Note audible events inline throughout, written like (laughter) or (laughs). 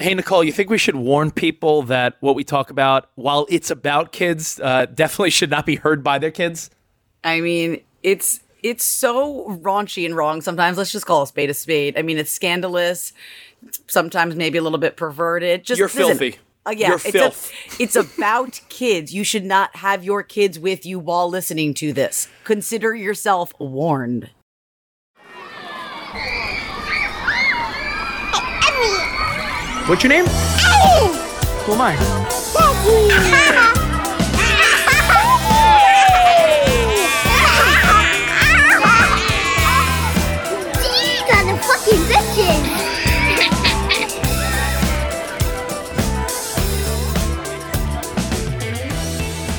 Hey, Nicole, you think we should warn people that what we talk about, while it's about kids, uh, definitely should not be heard by their kids? I mean, it's it's so raunchy and wrong sometimes. Let's just call a spade a spade. I mean, it's scandalous, sometimes maybe a little bit perverted. Just You're listen, filthy. Uh, yeah, You're it's, a- (laughs) it's about kids. You should not have your kids with you while listening to this. Consider yourself warned. What's your name? Who am I? The fucking bitches.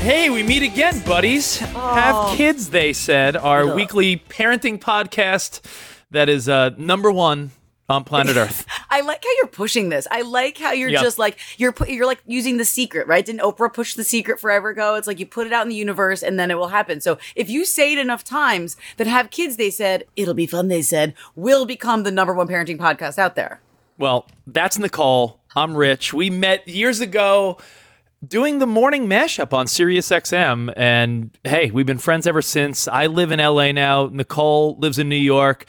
Hey, we meet again, buddies. Have kids, they said. Our weekly parenting podcast that is uh, number one on planet (laughs) Earth. I like how you're pushing this. I like how you're Yeah. just like you're pu- you're like using the secret, right? Didn't Oprah push the secret forever ago? It's like you put it out in the universe and then it will happen. So if you say it enough times that have kids, they said it'll be fun. They said will become the number one parenting podcast out there. Well, that's Nicole. I'm Rich. We met years ago doing the morning mashup on Sirius XM. And hey, we've been friends ever since. I live in LA now. Nicole lives in New York.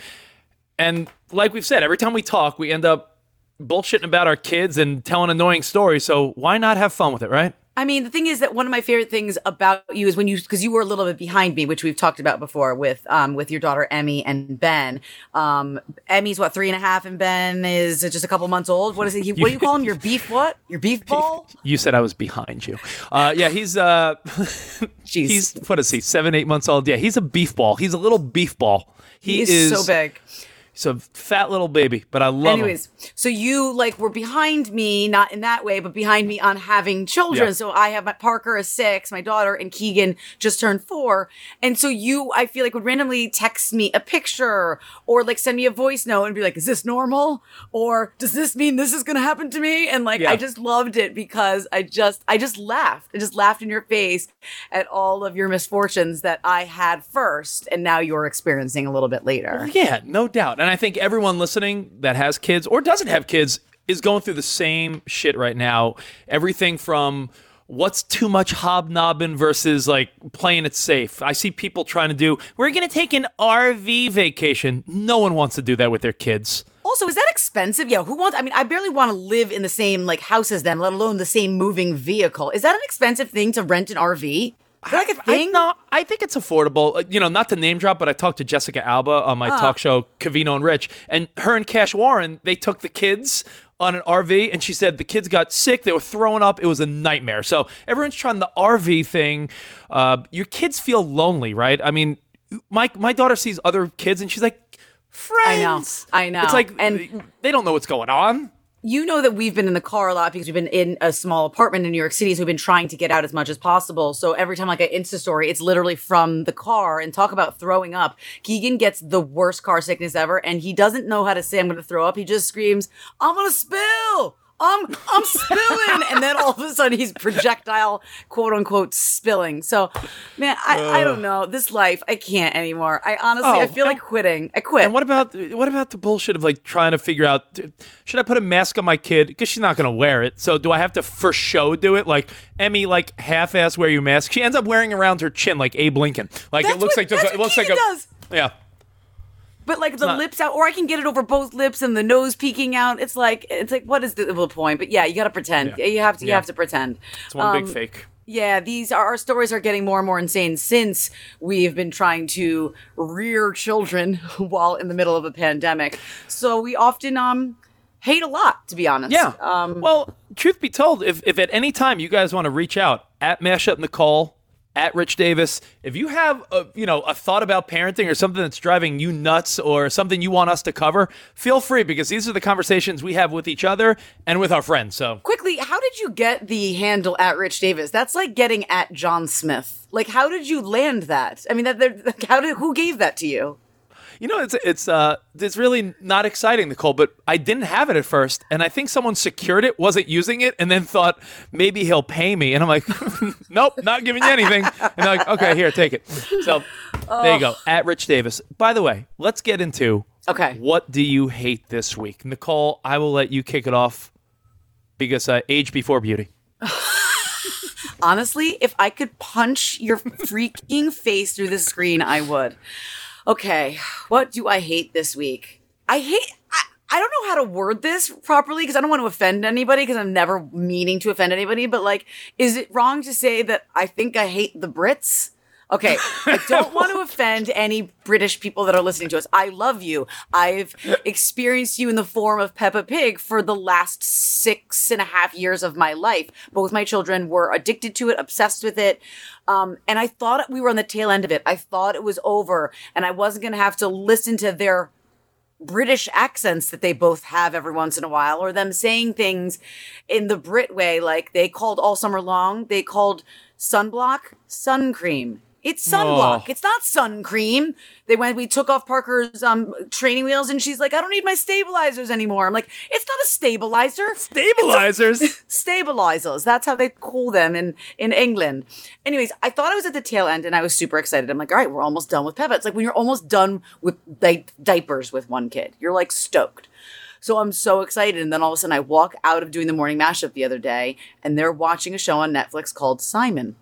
And like we've said, every time we talk, we end up bullshitting about our kids and telling annoying stories. So why not have fun with it, right? I mean, the thing is that one of my favorite things about you is when you because you were a little bit behind me, which we've talked about before with um with your daughter Emmy and Ben. Um, Emmy's what three and a half, and Ben is just a couple months old. What is it? He, what do you call him? Your beef what? Your beef ball? (laughs) You said I was behind you. Uh, yeah, he's uh, (laughs) Jeez. he's what is he? Seven, eight months old. Yeah, he's a beef ball. He's a little beef ball. He, He is so big. He's a fat little baby, but I love him. Anyways, so you like were behind me, not in that way, but behind me on having children. Yeah. So I have my Parker is six, my daughter, and Keegan just turned four. And so you, I feel like would randomly text me a picture or like send me a voice note and be like, "Is this normal? Or does this mean this is gonna happen to me?" And like Yeah. I just loved it because I just I just laughed. I just laughed in your face at all of your misfortunes that I had first, and now you're experiencing a little bit later. Yeah, no doubt. And I think everyone listening that has kids or doesn't have kids is going through the same shit right now. Everything from what's too much hobnobbing versus like playing it safe. I see people trying to do, we're going to take an RV vacation. No one wants to do that with their kids. Also, is that expensive? Yeah, who wants? I mean, I barely want to live in the same like house as them, let alone the same moving vehicle. Is that an expensive thing to rent an RV? That like a I, thing? no, I think it's affordable. Uh, You know, not to name drop, but I talked to Jessica Alba on my talk show, Cavino and Rich, and her and Cash Warren, they took the kids on an RV, and she said the kids got sick, they were throwing up, it was a nightmare. So everyone's trying the RV thing. Uh, your kids feel lonely, right? I mean, my my daughter sees other kids, and she's like, friends. I know. It's like, and they don't know what's going on. You know that we've been in the car a lot because we've been in a small apartment in New York City, so we've been trying to get out as much as possible. So every time like I Insta story, it's literally from the car and talk about throwing up. Keegan gets the worst car sickness ever, and he doesn't know how to say I'm gonna throw up. He just screams, I'm gonna spill. I'm I'm spilling, and then all of a sudden he's projectile, quote unquote, spilling. So, man, I, I don't know this life. I can't anymore. I honestly, I Oh, feel like quitting. I quit. And what about what about the bullshit of like trying to figure out should I put a mask on my kid because she's not gonna wear it? So do I have to for show do it? Like Emmy, like half-ass wear your mask. She ends up wearing around her chin like Abe Lincoln. Like That's it looks what- like just, it looks like a does. yeah. But like the not- lips out, or I can get it over both lips and the nose peeking out. It's like it's like what is the, the point? But yeah, you got to pretend. Yeah. You have to. You Yeah. have to pretend. It's one big Um, fake. Yeah, these are our stories are getting more and more insane since we've been trying to rear children (laughs) while in the middle of a pandemic. So we often um hate a lot, to be honest. Yeah. Um, well, truth be told, if, if at any time you guys want to reach out at Mashup Nicole, at Rich Davis, if you have a you know a thought about parenting or something that's driving you nuts or something you want us to cover, feel free because these are the conversations we have with each other and with our friends. So quickly, how did you get the handle at Rich Davis? That's like getting at John Smith. Like, how did you land that? I mean, that how did who gave that to you? You know, it's it's uh it's really not exciting, Nicole. But I didn't have it at first, and I think someone secured it, wasn't using it, and then thought maybe he'll pay me, and I'm like, (laughs) nope, not giving you anything. And they're like, okay, here, take it. So there you go, at Rich Davis. By the way, let's get into Okay. what do you hate this week, Nicole? I will let you kick it off because uh, age before beauty. (laughs) Honestly, if I could punch your freaking face through the screen, I would. Okay, what do I hate this week? I hate. I, I don't know how to word this properly because I don't want to offend anybody because I'm never meaning to offend anybody. But like, is it wrong to say that I think I hate the Brits? Okay, I (laughs) don't want to offend any British people that are listening to us. I love you. I've experienced you in the form of Peppa Pig for the last six and a half years of my life. Both my children were addicted to it, obsessed with it. Um, and I thought we were on the tail end of it. I thought it was over and I wasn't going to have to listen to their British accents that they both have every once in a while, or them saying things in the Brit way, like they called all summer long, they called sunblock sun cream. It's sunblock. Oh. It's not sun cream. They went, we took off Parker's um, training wheels and she's like, I don't need my stabilizers anymore. I'm like, it's not a stabilizer. Stabilizers. (laughs) Stabilizers. That's how they call them in, in England. Anyways, I thought I was at the tail end and I was super excited. I'm like, all right, we're almost done with Peppa. It's like when you're almost done with like diapers with one kid, you're like stoked. So I'm so excited. And then all of a sudden I walk out of doing the morning mashup the other day and they're watching a show on Netflix called Simon.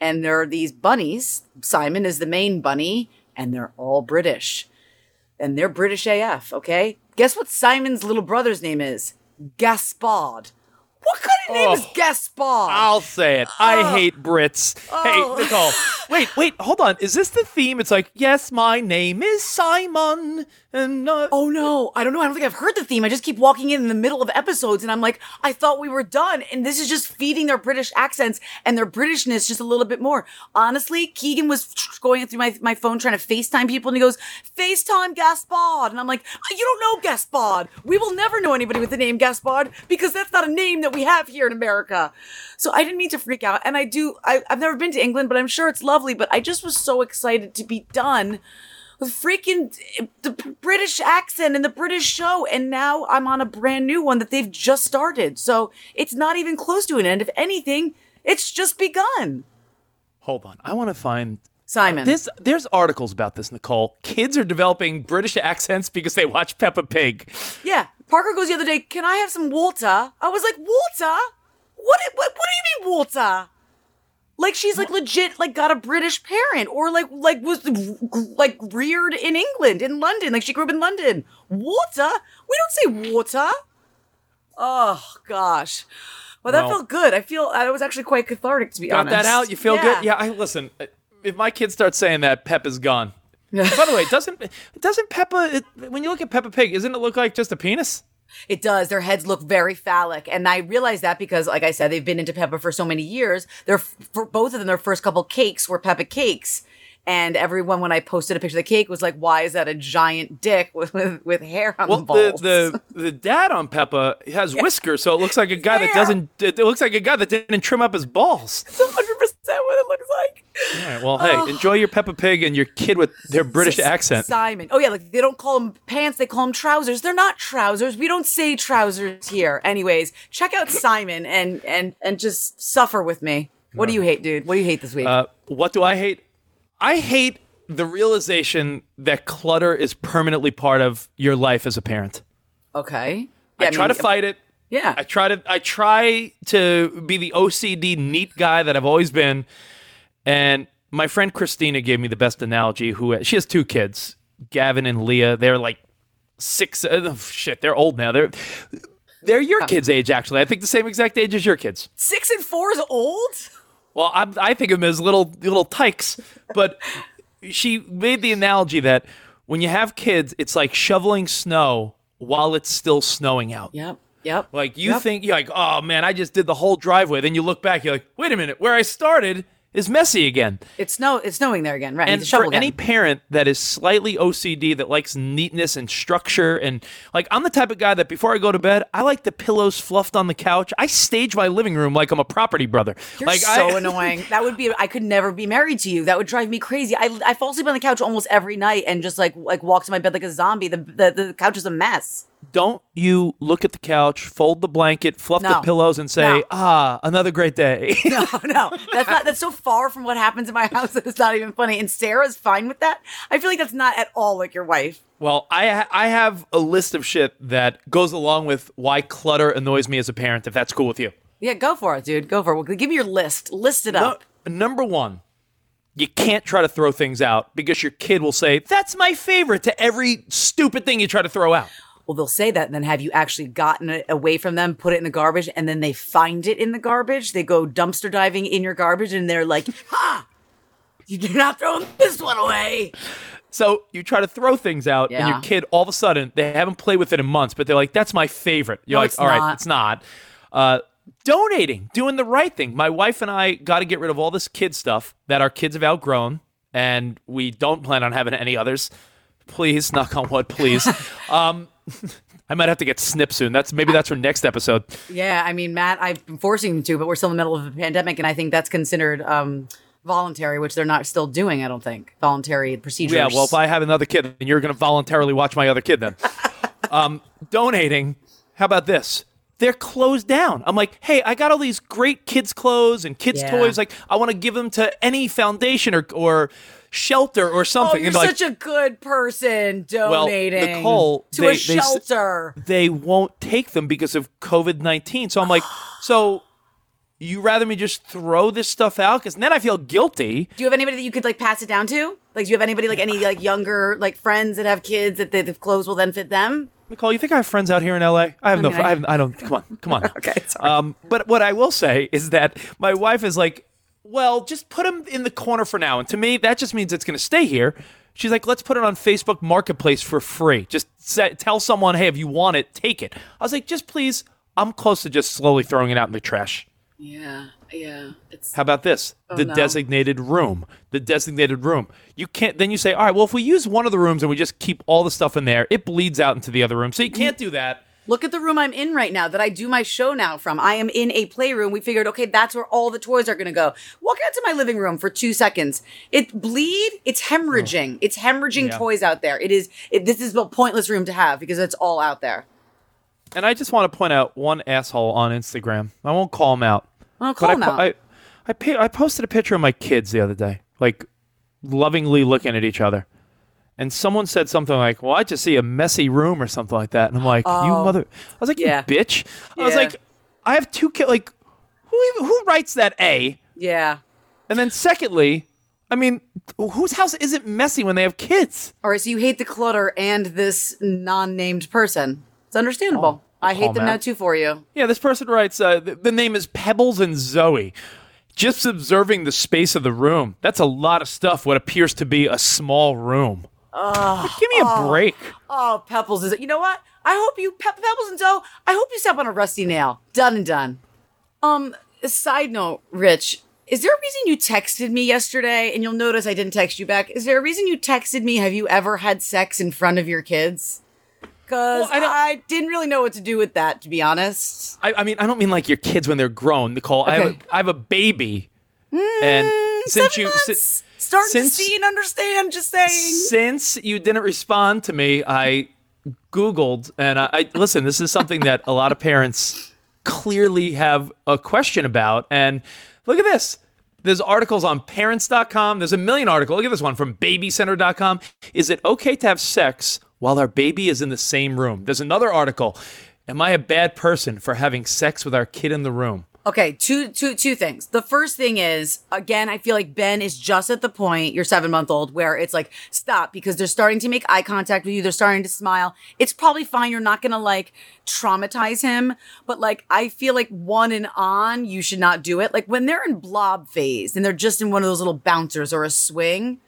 And there are these bunnies. Simon is the main bunny and they're all British. And they're British AF, okay? Guess what Simon's little brother's name is? Gaspard. What kind name is Oh. Gaspard? I'll say it. I hate Brits. Oh. Hey, Nicole. Wait, wait, hold on. Is this the theme? It's like, yes, my name is Simon, and uh, Oh no, I don't know. I don't think I've heard the theme. I just keep walking in in the middle of episodes and I'm like, I thought we were done. And this is just feeding their British accents and their Britishness just a little bit more. Honestly, Keegan was going through my, my phone trying to FaceTime people and he goes, FaceTime Gaspard. And I'm like, you don't know Gaspard. We will never know anybody with the name Gaspard because that's not a name that we have here in America. So I didn't mean to freak out. And I do, I, I've never been to England, but I'm sure it's lovely. But I just was so excited to be done with freaking the British accent and the British show. And now I'm on a brand new one that they've just started. So it's not even close to an end. If anything, it's just begun. hold on. I want to find Simon. this. There's articles about this, Nicole. Kids are developing British accents because they watch Peppa Pig. yeah. Parker goes the other day, Can I have some water? I was like, Water? What, what, what do you mean, water? Like she's like legit like got a British parent or like like was like reared in England in London like she grew up in London. Water? We don't say water. Oh gosh. Well, that Well- felt good. I feel that was actually quite cathartic to be Got honest. Got that out? You feel good? Yeah. I listen. If my kids start saying that, Pep is gone. By the way, doesn't doesn't Peppa? It, when you look at Peppa Pig, isn't it look like just a penis? It does. Their heads look very phallic, and I realize that because, like I said, they've been into Peppa for so many years. They're for both of them. Their first couple cakes were Peppa cakes, and everyone when I posted a picture of the cake was like, "Why is that a giant dick with with, with hair on Well, the balls?" the, the (laughs) the dad on Peppa has whiskers, so it looks like a guy that doesn't. It looks like a guy that didn't trim up his balls. It's 100 percent what it looks like. All right, well, hey, enjoy your Peppa Pig and your kid with their British S- accent. Simon. Oh yeah, like they don't call them pants, they call them trousers. They're not trousers. We don't say trousers here. Anyways, check out (laughs) Simon and and and just suffer with me. What do you hate, dude? What do you hate this week? Uh, what do I hate? I hate the realization that clutter is permanently part of your life as a parent. okay. I Yeah, try mean, to fight it. Yeah. I try to I try to be the OCD neat guy that I've always been. And my friend Christina gave me the best analogy. Who she has two kids, Gavin and Leah. They're like six. Uh, shit, they're old now. They're they're your kids' age actually. I think the same exact age as your kids. Six and four is old. Well, I, I think of them as little little tykes, but she made the analogy that when you have kids, it's like shoveling snow while it's still snowing out. Yep. Yep. Like you Yep. think you're like, oh man, I just did the whole driveway. Then you look back, you're like, wait a minute, where I started is messy again. It's snow. It's snowing there again. Right. And It's a shovel for any parent that is slightly OCD that likes neatness and structure, and like I'm the type of guy that before I go to bed, I like the pillows fluffed on the couch. I stage my living room like I'm a property brother. You're like so I, (laughs) annoying. That would be. I could never be married to you. That would drive me crazy. I, I fall asleep on the couch almost every night and just like like walk to my bed like a zombie. The the, the couch is a mess. Don't you look at the couch, fold the blanket, fluff the pillows, and say, No. "Ah, another great day." (laughs) No, no, that's not. That's so far from what happens in my house that it's not even funny. And Sarah's fine with that. I feel like that's not at all like your wife. well, I I have a list of shit that goes along with why clutter annoys me as a parent. If that's cool with you. Yeah, go for it, dude. Go for it. Give me your list. List it No, up. number one, you can't try to throw things out because your kid will say, "That's my favorite" to every stupid thing you try to throw out. Well, they'll say that, and then have you actually gotten it away from them, put it in the garbage, and then they find it in the garbage? They go dumpster diving in your garbage, and they're like, (laughs) "Ha! You're not throwing this one away." So you try to throw things out, and your kid all of a sudden they haven't played with it in months, but they're like, "That's my favorite." You're No, like, it's "All right, not. it's not." Uh, donating, doing the right thing. My wife and I got to get rid of all this kid stuff that our kids have outgrown, and we don't plan on having any others. Please, knock on wood, please. (laughs) um, (laughs) I might have to get snipped soon. That's maybe that's for next episode. Yeah, I mean, Matt, I've been forcing them to, but we're still in the middle of a pandemic, and I think that's considered um, voluntary, which they're not still doing. I don't think voluntary procedures. Yeah, well, if I have another kid, then you're going to voluntarily watch my other kid then. (laughs) um, donating, how about this? They're closed down. I'm like, hey, I got all these great kids' clothes and kids' Yeah. toys. Like, I want to give them to any foundation or, or shelter or something. oh, something. you're And like, such a good person donating Nicole, to they- a they shelter. they won't take them because of COVID 19. So I'm like, (sighs) so you rather me just throw this stuff out? Because then I feel guilty. Do you have anybody that you could like pass it down to? Like, do you have anybody like any like younger like friends that have kids that the, the clothes will then fit them? Nicole, you think I have friends out here in LA? I have no. mean, I- I, have, I don't. (laughs) Come on, come on. Okay, sorry. Um, but what I will say is that my wife is like, well, just put them in the corner for now. And to me, that just means it's going to stay here. She's like, let's put it on Facebook Marketplace for free. Just say, tell someone, hey, if you want it, take it. I was like, just please. I'm close to just slowly throwing it out in the trash. Yeah, yeah. It's How about this? Oh, the Oh, no. designated room. The designated room. You can't. Then you say, all right, well, if we use one of the rooms and we just keep all the stuff in there, it bleeds out into the other room. So you can't do that. Look at the room I'm in right now that I do my show now from. I am in a playroom. We figured, okay, that's where all the toys are going to go. Walk out to my living room for two seconds. It bleed. It's hemorrhaging. It's hemorrhaging Yeah. toys out there. It is. It, this is a pointless room to have because it's all out there. And I just want to point out one asshole on Instagram. I won't call him out. Oh, but I, him po- out. I, I, I posted a picture of my kids the other day, like lovingly looking at each other. And someone said something like, "Well, I just see a messy room or something like that." And I'm like, "You oh. mother!" I was like, "You Oh. Yeah. bitch!" I was like, "I have two kids. Like, who even, who writes that A?" yeah. And then secondly, I mean, whose house isn't messy when they have kids? All right. So you hate the clutter and this non-named person. It's understandable. I hate them now too for you. Yeah, this person writes, uh, the, the name is Pebbles and Zoe. Just observing the space of the room. That's a lot of stuff, what appears to be a small room. Give me a break. Oh, Pebbles is. it? You know what? I hope you Pe- Pebbles and Zoe. I hope you step on a rusty nail. Done and done. Um. a Side note, Rich. Is there a reason you texted me yesterday? And you'll notice I didn't text you back. Is there a reason you texted me? Have you ever had sex in front of your kids? Because Well, I I, didn't really know what to do with that, to be honest. I, I mean, I don't mean like your kids when they're grown, Nicole. I, have a, I have a baby. and mm, since you. si- starting since- to see and understand. Just saying. since you didn't respond to me, I Googled and I, I listen. This is something that a lot of parents clearly have a question about. And look at this. There's articles on parents.com. There's a million articles. Look at this one from babycenter.com. Is it okay to have sex while our baby is in the same room? There's another article. Am I a bad person for having sex with our kid in the room? Okay, two two two things. The first thing is again, I feel like Ben is just at the point, your seven month old, where it's like, stop, because they're starting to make eye contact with you, they're starting to smile. It's probably fine. You're not gonna like traumatize him, but like I feel like one and on, you should not do it. Like when they're in blob phase and they're just in one of those little bouncers or a swing,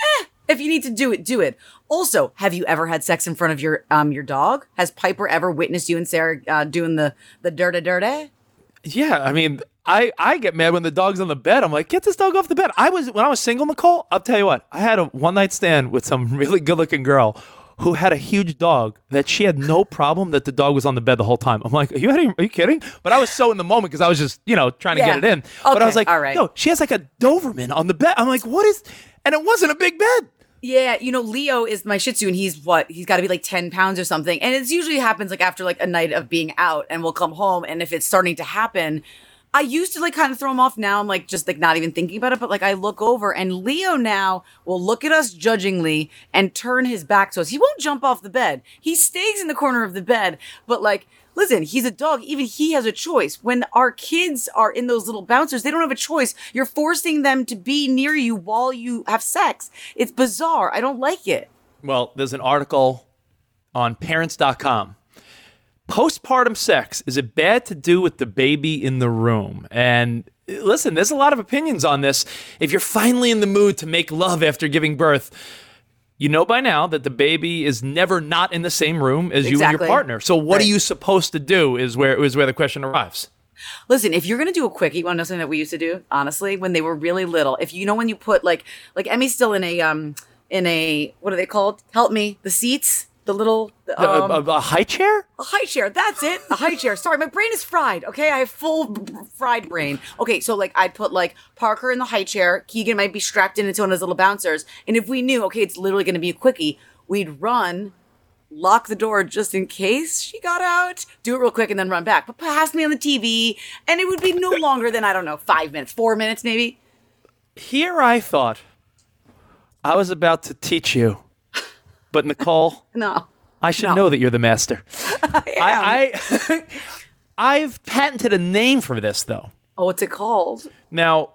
eh, if you need to do it, do it. Also, have you ever had sex in front of your um your dog? Has Piper ever witnessed you and Sarah uh, doing the the dirty dirty? Yeah, I mean, I I get mad when the dog's on the bed. I'm like, get this dog off the bed. I was when I was single, Nicole. I'll tell you what. I had a one night stand with some (laughs) really good looking girl who had a huge dog that she had no problem that the dog was on the bed the whole time. I'm like, are you are you kidding? But I was so in the moment because I was just you know trying to Yeah. get it in. But I was like, all right. no, she has like a Doberman on the bed. I'm like, what is? And it wasn't a big bed. Yeah, you know, Leo is my Shih Tzu, and he's what? He's got to be like ten pounds or something. And it usually happens like after like a night of being out, and we'll come home, and if it's starting to happen, I used to like kind of throw him off. Now I'm like just like not even thinking about it, but like I look over, and Leo now will look at us judgingly and turn his back to us. He won't jump off the bed. He stays in the corner of the bed, but like Listen, he's a dog. Even he has a choice. When our kids are in those little bouncers, they don't have a choice. You're forcing them to be near you while you have sex. It's bizarre. I don't like it. Well, there's an article on parents.com. Postpartum sex, is it bad to do with the baby in the room? And listen, there's a lot of opinions on this. If you're finally in the mood to make love after giving birth, you know by now that the baby is never not in the same room as you and your partner. So what Right. are you supposed to do is where is where the question arrives. Listen, if you're gonna do a quickie, you want to know something that we used to do? Honestly, when they were really little, if you know when you put like like Emmy's still in a um in a what are they called? Help me, the seats, the little A- um, a, a high chair? A high chair. That's it. A high chair. Sorry, my brain is fried. Okay, I have full b- fried brain. Okay, so like I'd put like Parker in the high chair. Keegan might be strapped in into one of his little bouncers. And if we knew, okay, it's literally going to be a quickie, we'd run, lock the door just in case she got out, do it real quick, and then run back. But pass me on the TV, and it would be no (laughs) longer than I don't know, five minutes, four minutes, maybe. Here I thought I was about to teach you. But Nicole, (laughs) No. I should No. know that you're the master. (laughs) I, I (laughs) I've patented a name for this though. Oh, what's it called? Now,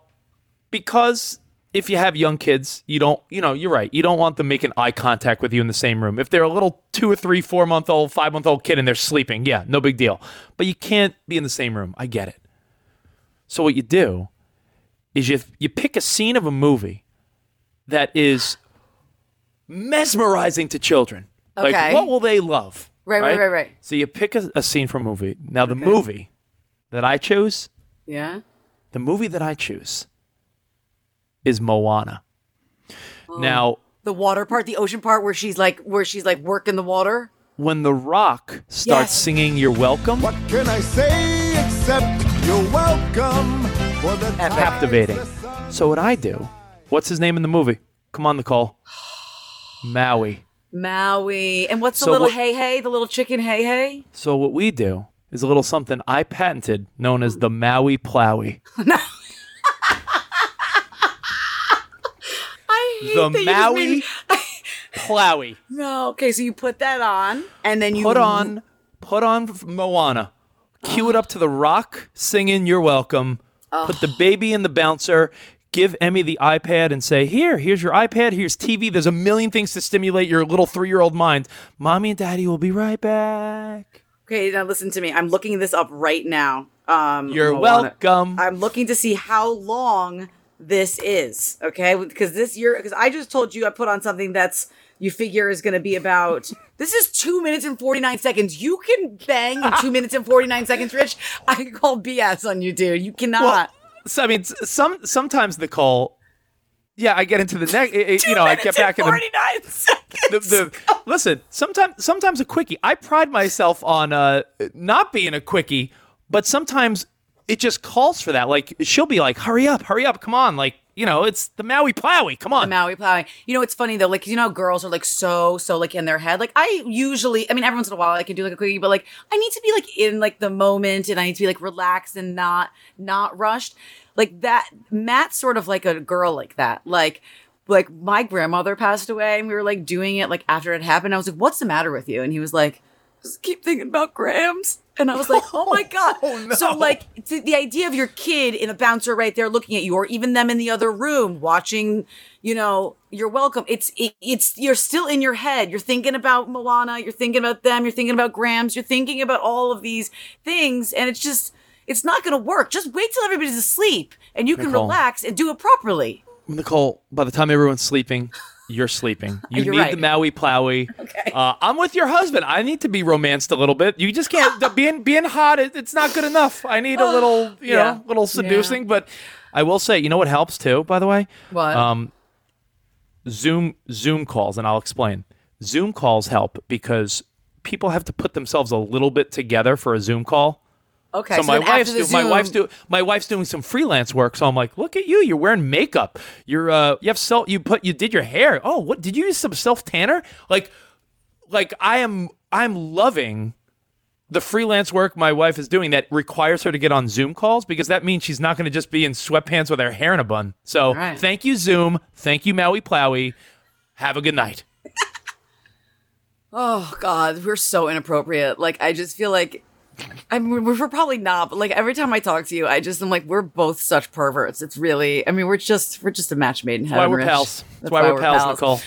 because if you have young kids, you don't, you know, you're right. You don't want them making eye contact with you in the same room. If they're a little two or three, four month old, five month old kid and they're sleeping, yeah, no big deal. But you can't be in the same room. I get it. So what you do is you you pick a scene of a movie that is mesmerizing to children. Like, Okay. what will they love? Right, right, right, right. So you pick a, a scene from a movie. Now, the movie that I choose Yeah. the movie that I choose is Moana. Oh. Now, The water part, the ocean part, where she's like, where she's like working the water. when The Rock starts Yes. singing "You're Welcome," What can I say except you're welcome for the captivating. So what I do? What's his name in the movie? Come on, Nicole. (gasps) (gasps) Maui. Maui. And what's the So little what- hey hey? The little chicken hey hey? So what we do is a little something I patented, known as the Maui Plowy. (laughs) I hate The that Maui made Plowy. (laughs) No, okay, so you put that on, and then you Put on, put on Moana. Cue it up to The Rock singing "You're Welcome." Oh. Put the baby in the bouncer. Give Emmy the iPad and say, "Here, here's your iPad. Here's TV. There's a million things to stimulate your little three-year-old mind. Mommy and Daddy will be right back. Okay, now listen to me. I'm looking this up right now. Um, You're welcome." I'm looking to see how long this is. Okay, because this year, because I just told you I put on something that's you figure is going to be about. (laughs) This is two minutes and 49 seconds. You can bang in two (laughs) minutes and 49 seconds, Rich. I can call BS on you, dude. You cannot. Well, so I mean, some sometimes Nicole, yeah, I get into the next. You know, I get back in the 49 (laughs) seconds. the, the (laughs) listen sometimes sometimes a quickie i pride myself on uh not being a quickie but sometimes it just calls for that like she'll be like hurry up hurry up come on like you know it's the maui plowy come on The Maui plowing. You know, it's funny though, like, you know, girls are like so, so like in their head. Like, I usually, I mean, every once in a while I can do like a quickie, but like, I need to be like in like the moment and I need to be like relaxed and not, not rushed. Like that, Matt's sort of like a girl like that. Like, like my grandmother passed away and we were like doing it like after it happened. I was like, what's the matter with you? And he was like, just keep thinking about Grams. And I was like, oh my (laughs) oh, God. Oh, so, like, it's the idea of your kid in a bouncer right there looking at you, or even them in the other room watching, you know, you're welcome. It's, it, it's, you're still in your head. You're thinking about Moana. You're thinking about them. You're thinking about Grams. You're thinking about all of these things. And it's just, it's not going to work. Just wait till everybody's asleep and you can relax and do it properly. nicole by the time everyone's sleeping you're sleeping (laughs) you You're need right. the maui plowy (laughs) Okay. uh, i'm with your husband i need to be romanced a little bit you just can't the- being being hot it, it's not good enough i need a little you Yeah. know little seducing but i will say you know what helps too by the way What? um Zoom Zoom calls, and I'll explain. Zoom calls help because people have to put themselves a little bit together for a Zoom call. Okay, So, so my wife's do, my wife's do my wife's doing some freelance work. So I'm like, look at you. You're wearing makeup. You're uh you have self you put you did your hair. Oh, what did you use some self tanner? Like like I am I'm loving the freelance work my wife is doing that requires her to get on Zoom calls because that means she's not going to just be in sweatpants with her hair in a bun. So right. thank you Zoom. Thank you Maui Plowy. Have a good night. (laughs) Oh God, we're so inappropriate. Like I just feel like I mean, we're, probably not, but like every time I talk to you, I just am like, we're both such perverts. It's really, I mean, we're just, we're just a match made in heaven. That's why we're Rich. pals. That's why we're pals, Nicole.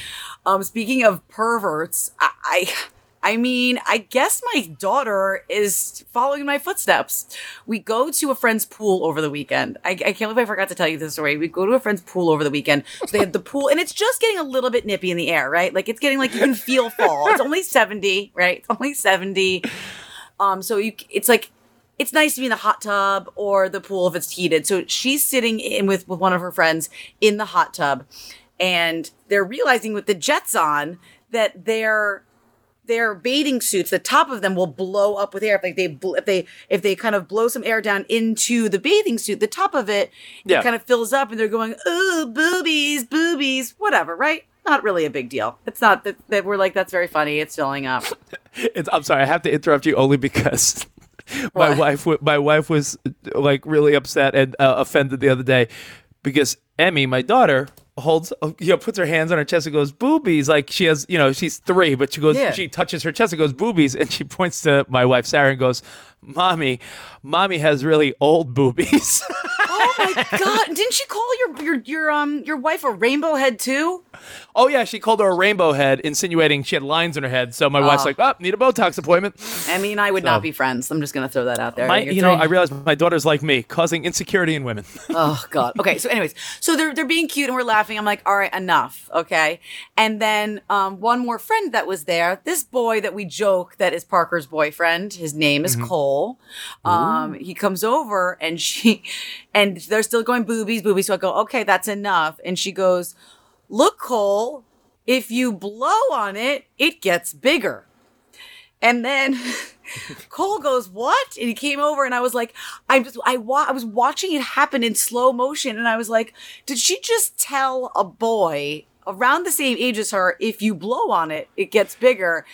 Um, speaking of perverts, I, I, I mean, I guess my daughter is following my footsteps. We go to a friend's pool over the weekend. I, I can't believe I forgot to tell you this story. We go to a friend's pool over the weekend. So they have the pool, and it's just getting a little bit nippy in the air, right? Like it's getting like you can feel fall. It's only seventy, right? It's only seventy. Um, so you, it's like, it's nice to be in the hot tub or the pool if it's heated. So she's sitting in with, with one of her friends in the hot tub and they're realizing with the jets on that their their bathing suits, the top of them will blow up with air. If like they bl- if they if they kind of blow some air down into the bathing suit, the top of it, Yeah. it kind of fills up, and they're going, "Ooh, boobies, boobies, whatever." Right? Not really a big deal. It's not that, that we're like that's very funny. It's filling up. (laughs) It's, I'm sorry, I have to interrupt you only because (laughs) my What? wife, my wife was like really upset and uh, offended the other day because Emmy, my daughter, holds, you know, puts her hands on her chest and goes boobies. Like she has, you know, she's three, but she goes, Yeah. she touches her chest and goes boobies, and she points to my wife Sarah and goes, "Mommy, mommy has really old boobies." (laughs) oh my god! Didn't she call your your your um your wife a rainbow head too? oh yeah, she called her a rainbow head, insinuating she had lines in her head. So my wife's like, "Oh, need a Botox appointment." Emmy and I would So- not be friends. I'm just gonna throw that out there. My, You're know. I realize my daughter's like me, causing insecurity in women. (laughs) Oh God. Okay. So, anyways, so they're they're being cute and we're laughing. I'm like, all right, enough. Okay. And then um, one more friend that was there, this boy that we joke that is Parker's boyfriend. His name is Cole. Um, he comes over and she, and they're still going boobies, boobies. So I go, okay, that's enough. And she goes, look, Cole, if you blow on it, it gets bigger. And then (laughs) Cole goes, "What?" And he came over, and I was like, "I just, I, wa- I was watching it happen in slow motion, and I was like, did she just tell a boy around the same age as her, if you blow on it, it gets bigger?"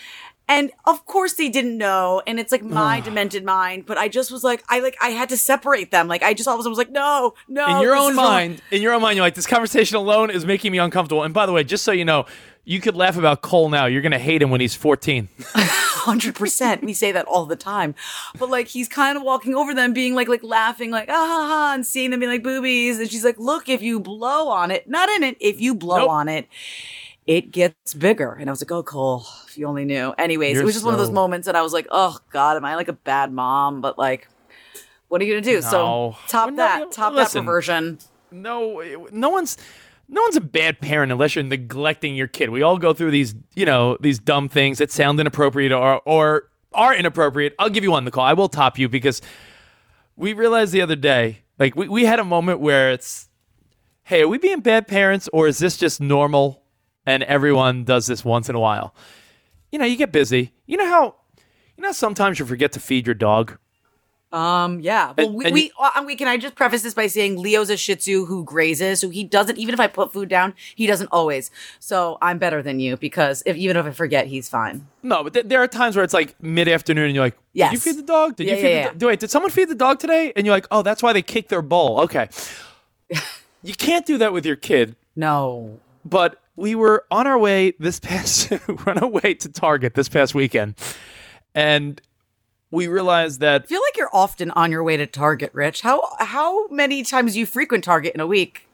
And of course they didn't know, and it's like my demented mind. But I just was like, I like, I had to separate them. Like, I just all of a sudden was like, no, no. in your own is wrong." mind, in your own mind, you're like, this conversation alone is making me uncomfortable. And by the way, just so you know, you could laugh about Cole now. You're gonna hate him when he's 14. (laughs) hundred percent. We say that all the time. But like he's kind of walking over them, being like like laughing, like ah ha ha, and seeing them being like boobies. And she's like, look, if you blow on it, not in it, if you blow Nope. on it, it gets bigger. And I was like, oh Cole, if you only knew. Anyways, You're it was just one of those moments that I was like, oh God, am I like a bad mom? But like, what are you gonna do? No. So top that, top listen. that perversion. No, no one's. No one's a bad parent unless you're neglecting your kid. We all go through these, you know, these dumb things that sound inappropriate or or are inappropriate. I'll give you one, Nicole. I will top you because we realized the other day, like we, we had a moment where it's, hey, are we being bad parents or is this just normal and everyone does this once in a while? You know, you get busy. You know how, you know, sometimes you forget to feed your dog. Um, yeah. Well, And- we, and we, uh, we can I just preface this by saying Leo's a Shih Tzu who grazes, so he doesn't. Even if I put food down, he doesn't always. So I'm better than you because if even if I forget, he's fine. No, but th- there are times where it's like mid afternoon and you're like, Did you feed the dog? Did Yeah, you feed yeah, the dog? Wait, did someone feed the dog today? And you're like, Oh, that's why they kicked their bowl. Okay. (laughs) you can't do that with your kid. No. But we were on our way this past we were on our way to Target this past weekend. And we realized that I feel like you're often on your way to Target, Rich. How how many times do you frequent Target in a week?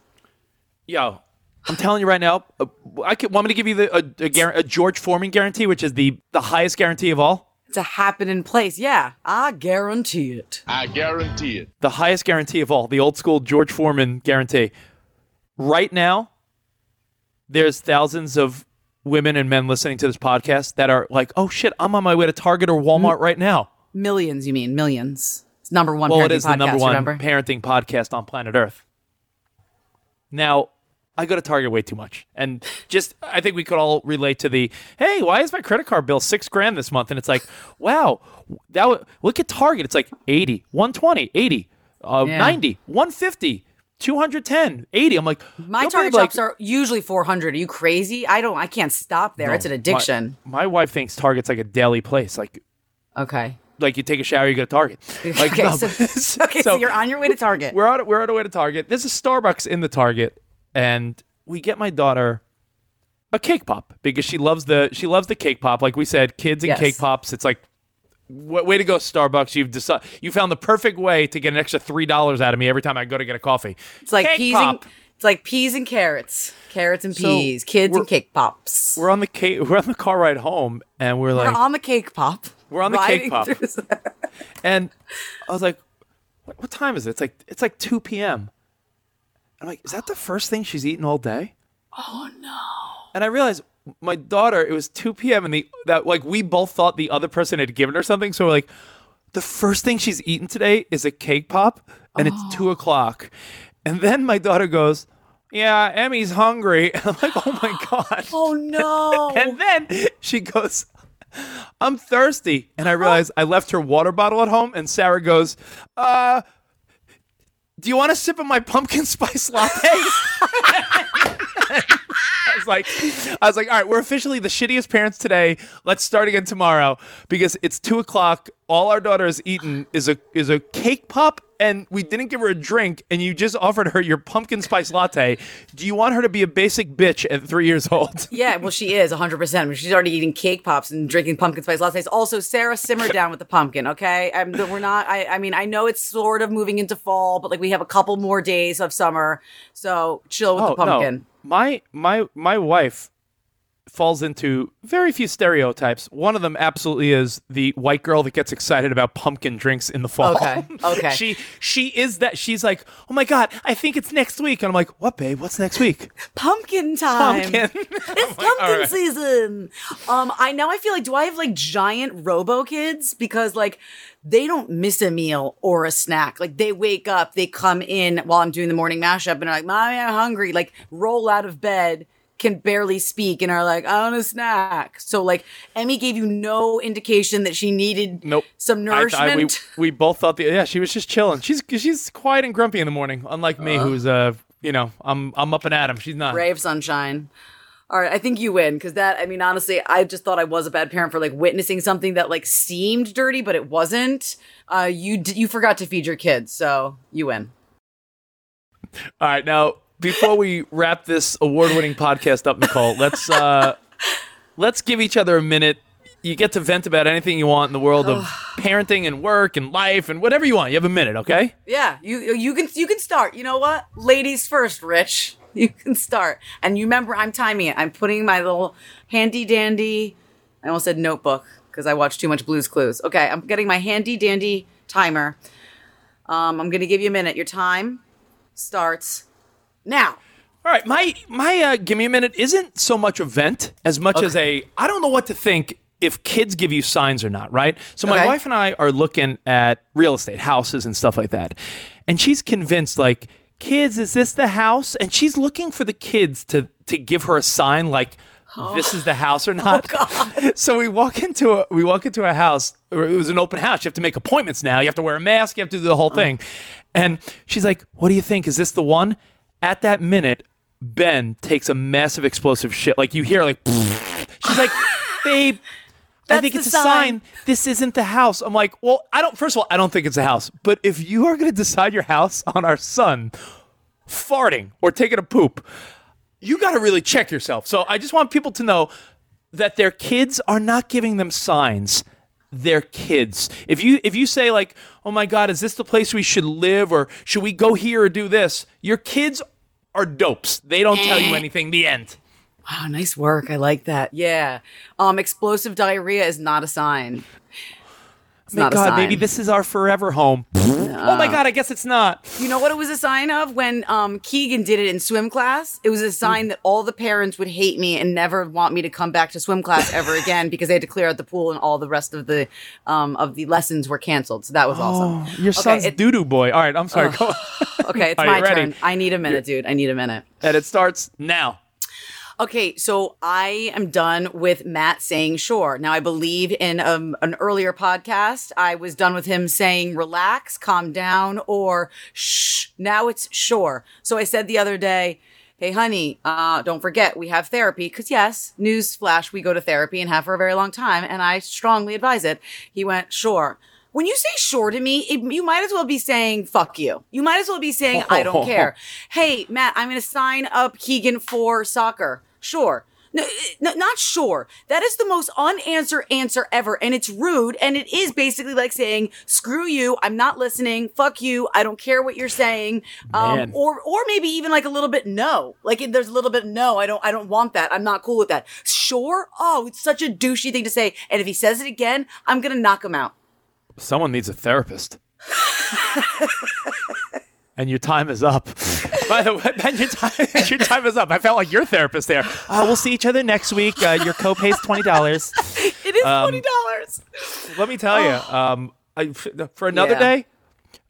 yo, I'm telling you right now, uh, I can, want me to give you the, a, a, guar- a George Foreman guarantee, which is the, the highest guarantee of all. It's a happen in place. Yeah, I guarantee it. I guarantee it. the highest guarantee of all, the old school George Foreman guarantee. Right now, there's thousands of women and men listening to this podcast that are like, "Oh shit, I'm on my way to Target or Walmart right now." Millions, you mean millions? It's number one. Well, it is the number one Remember? parenting podcast on planet Earth. Now, I go to Target way too much. And just, I think we could all relate to the, hey, why is my credit card bill six grand this month? And it's like, wow, that w- look at Target. It's like 80, 120, 80, uh, Yeah. 90, 150, 210, 80. I'm like, My Target babe, like, shops are usually 400. Are you crazy? I don't. I can't stop there. it's an addiction. My, wife thinks Target's like a daily place. Like, okay. like you take a shower, you go to Target. (laughs) Like, okay. no, (laughs) So, okay. So, you're on your way to (laughs) Target. we're on we're on our way to Target. There's a Starbucks in the Target, and we get my daughter a cake pop because she loves the she loves the cake pop. Like we said, kids and Yes. cake pops. It's like way to go, Starbucks. You've decided you found the perfect way to get an extra three dollars out of me every time I go to get a coffee. It's like Cake peas pop. and it's like peas and carrots, carrots and So, peas, kids and cake pops. We're on the cake. We're on the car ride home, and we're like, We're on the cake pop. We're on the cake pop. (laughs) And I was like, what, what time is it? It's like it's like 2 p.m. I'm like, is that the first thing she's eaten all day? Oh no. And I realized my daughter, it was 2 p.m. and the that like we both thought the other person had given her something. So we're like, the first thing she's eaten today is a cake pop, and it's two o'clock. And then my daughter goes, Yeah, Emmy's hungry. And (laughs) I'm like, oh my (gasps) God. oh no. (laughs) And then she goes, I'm thirsty. And I realize I left her water bottle at home. And Sarah goes, uh, do you want a sip of my pumpkin (laughs) spice latte? I was like, I was like, all right, we're officially the shittiest parents today. Let's start again tomorrow because it's two o'clock. All our daughter has eaten is a is a cake pop, and we didn't give her a drink. And you just offered her your pumpkin spice latte. Do you want her to be a basic bitch at three years old? (laughs) Yeah, well, she is 100%. She's already eating cake pops and drinking pumpkin spice lattes. Also, Sarah, simmer down with the pumpkin, okay? I'm, we're not, I, I mean, I know it's sort of moving into fall, but like we have a couple more days of summer. So chill with the pumpkin. Oh, No. My my my wife falls into very few stereotypes. One of them absolutely is the white girl that gets excited about pumpkin drinks in the fall. Okay, (laughs) okay. she she is that she's like, "Oh my god, I think it's next week." And I'm like, "What, babe? What's next week?" Pumpkin time. Pumpkin. (laughs) It's (laughs) pumpkin season. Um, I now I feel like do I have like giant robo kids because like they don't miss a meal or a snack. Like they wake up, they come in while I'm doing the morning mashup and are like, "Mommy, I'm hungry." Like roll out of bed, can barely speak, and are like, "I want a snack." So like Emmy gave you no indication that she needed Nope. some I- I- nourishment. we, we both thought the yeah, she was just chilling. She's she's quiet and grumpy in the morning, unlike me, who's uh you know I'm I'm up and at 'em. She's not. Ray of sunshine. All right, I think you win because that. I mean, honestly, I just thought I was a bad parent for like witnessing something that like seemed dirty, but it wasn't. Uh, you d- you forgot to feed your kids, so you win. All right, now before we wrap this award-winning podcast up, Nicole, let's uh, let's give each other a minute. You get to vent about anything you want in the world of (sighs) parenting and work and life and whatever you want. You have a minute, okay? Yeah, you you can you can start. You know what? Ladies first, Rich. (laughs) You can start, and you remember I'm timing it. I'm putting my little handy dandy. I almost said notebook because I watched too much Blue's Clues. Okay, I'm getting my handy dandy timer. Um, I'm gonna give you a minute. Your time starts now. All right, my my uh, give me a minute isn't so much a vent as much as a I don't know what to think if kids give you signs or not, right? So my Okay. wife and I are looking at real estate, houses and stuff like that. And she's convinced like, "Kids, is this the house?" And she's looking for the kids to to give her a sign like this is the house or not. (laughs) so we walk into a we walk into a house. It was an open house. You have to make appointments now. You have to wear a mask. You have to do the whole thing. And she's like, "What do you think? Is this the one?" At that minute, Ben takes a massive explosive shit. Like you hear, like (laughs) she's like, "Babe." I think it's a sign. sign. This isn't the house. I'm like, well, I don't. First of all, I don't think it's a house. But if you are going to decide your house on our son farting or taking a poop, you got to really check yourself. So I just want people to know that their kids are not giving them signs. They're kids. If you if you say like, "Oh my God, is this the place we should live, or should we go here or do this?" Your kids are dopes. They don't tell you anything. The end. Wow, nice work. I like that. Yeah. Um, explosive diarrhea is not a sign. It's not a God, sign. maybe this is our forever home. oh my God, I guess it's not. You know what it was a sign of when um, Keegan did it in swim class? It was a sign that all the parents would hate me and never want me to come back to swim class ever again because they had to clear out the pool and all the rest of the um, of the lessons were canceled. So that was awesome. Oh, Your son's it- doo doo boy. All right, I'm sorry. Go on. Okay, it's Are you my ready? turn. I need a minute, dude. I need a minute. and it starts now. Okay, so I am done with Matt saying sure. Now, I believe in um, an earlier podcast, I was done with him saying relax, calm down, or shh. Now it's sure. So I said the other day, hey, honey, uh, don't forget we have therapy. Because, yes, news flash, we go to therapy and have for a very long time, and I strongly advise it. He went, sure. When you say sure to me, it, you might as well be saying fuck you. You might as well be saying I don't (laughs) care. Hey, Matt, I'm going to sign up Keegan for soccer. Sure. No, no, not sure. That is the most unanswered answer ever. And it's rude. And it is basically like saying, screw you. I'm not listening. Fuck you. I don't care what you're saying. Um, or, or maybe even like a little bit no. Like there's a little bit no. I don't, I don't want that. I'm not cool with that. Sure. Oh, it's such a douchey thing to say. And if he says it again, I'm going to knock him out. Someone needs a therapist. and your time is up. (laughs) By the way, Ben, your time, (laughs) your time is up. I felt like your therapist there. Uh, we'll see each other next week. Uh, your copay is twenty dollars. (laughs) It is Um, $20. Let me tell you, um, I, f- for another Yeah. day,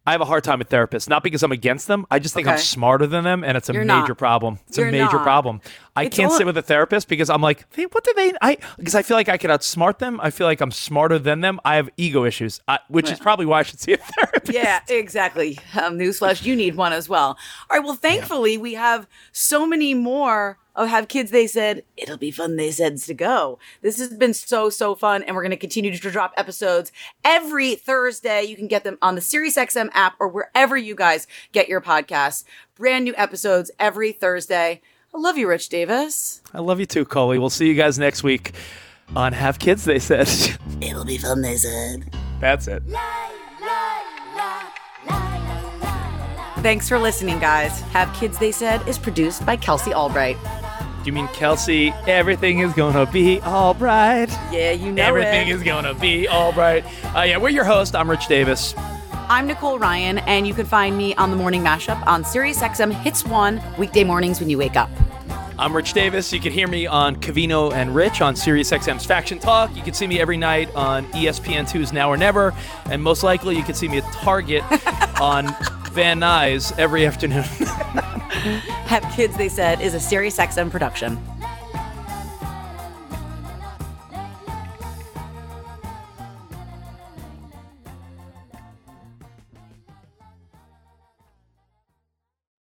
I have a hard time with therapists. Not because I'm against them. I just think I'm smarter than them, and it's a You're major not. problem. It's You're a major not. problem. I It's can't all- sit with a therapist because I'm like, hey, what do they? I because I feel like I could outsmart them. I feel like I'm smarter than them. I have ego issues, I, which is probably why I should see a (laughs) therapist. Yeah, exactly. Um, newsflash, you need one as well. All right. Well, thankfully, we have so many more of Have Kids They Said. It'll be fun, they said, to go. This has been so, so fun. And we're going to continue to drop episodes every Thursday. You can get them on the SiriusXM app or wherever you guys get your podcasts. Brand new episodes every Thursday. I love you, Rich Davis. I love you too, Coley. We'll see you guys next week on Have Kids. They said. (laughs) It'll be fun, they said. That's it. Thanks for listening, guys. Have Kids They Said is produced by Kelsey Albright. Do you mean Kelsey? Everything is gonna be all right. Yeah, you know Everything it. is gonna be all right. Uh, yeah, we're your host. I'm Rich Davis. I'm Nicole Ryan, and you can find me on the Morning Mashup on SiriusXM Hits 1 weekday mornings when you wake up. I'm Rich Davis. You can hear me on Covino and Rich on SiriusXM's Faction Talk. You can see me every night on E ESPN2's Now or Never, and most likely you can see me at Target (laughs) on Van Nuys every afternoon. Have Kids, they said, is a SiriusXM production.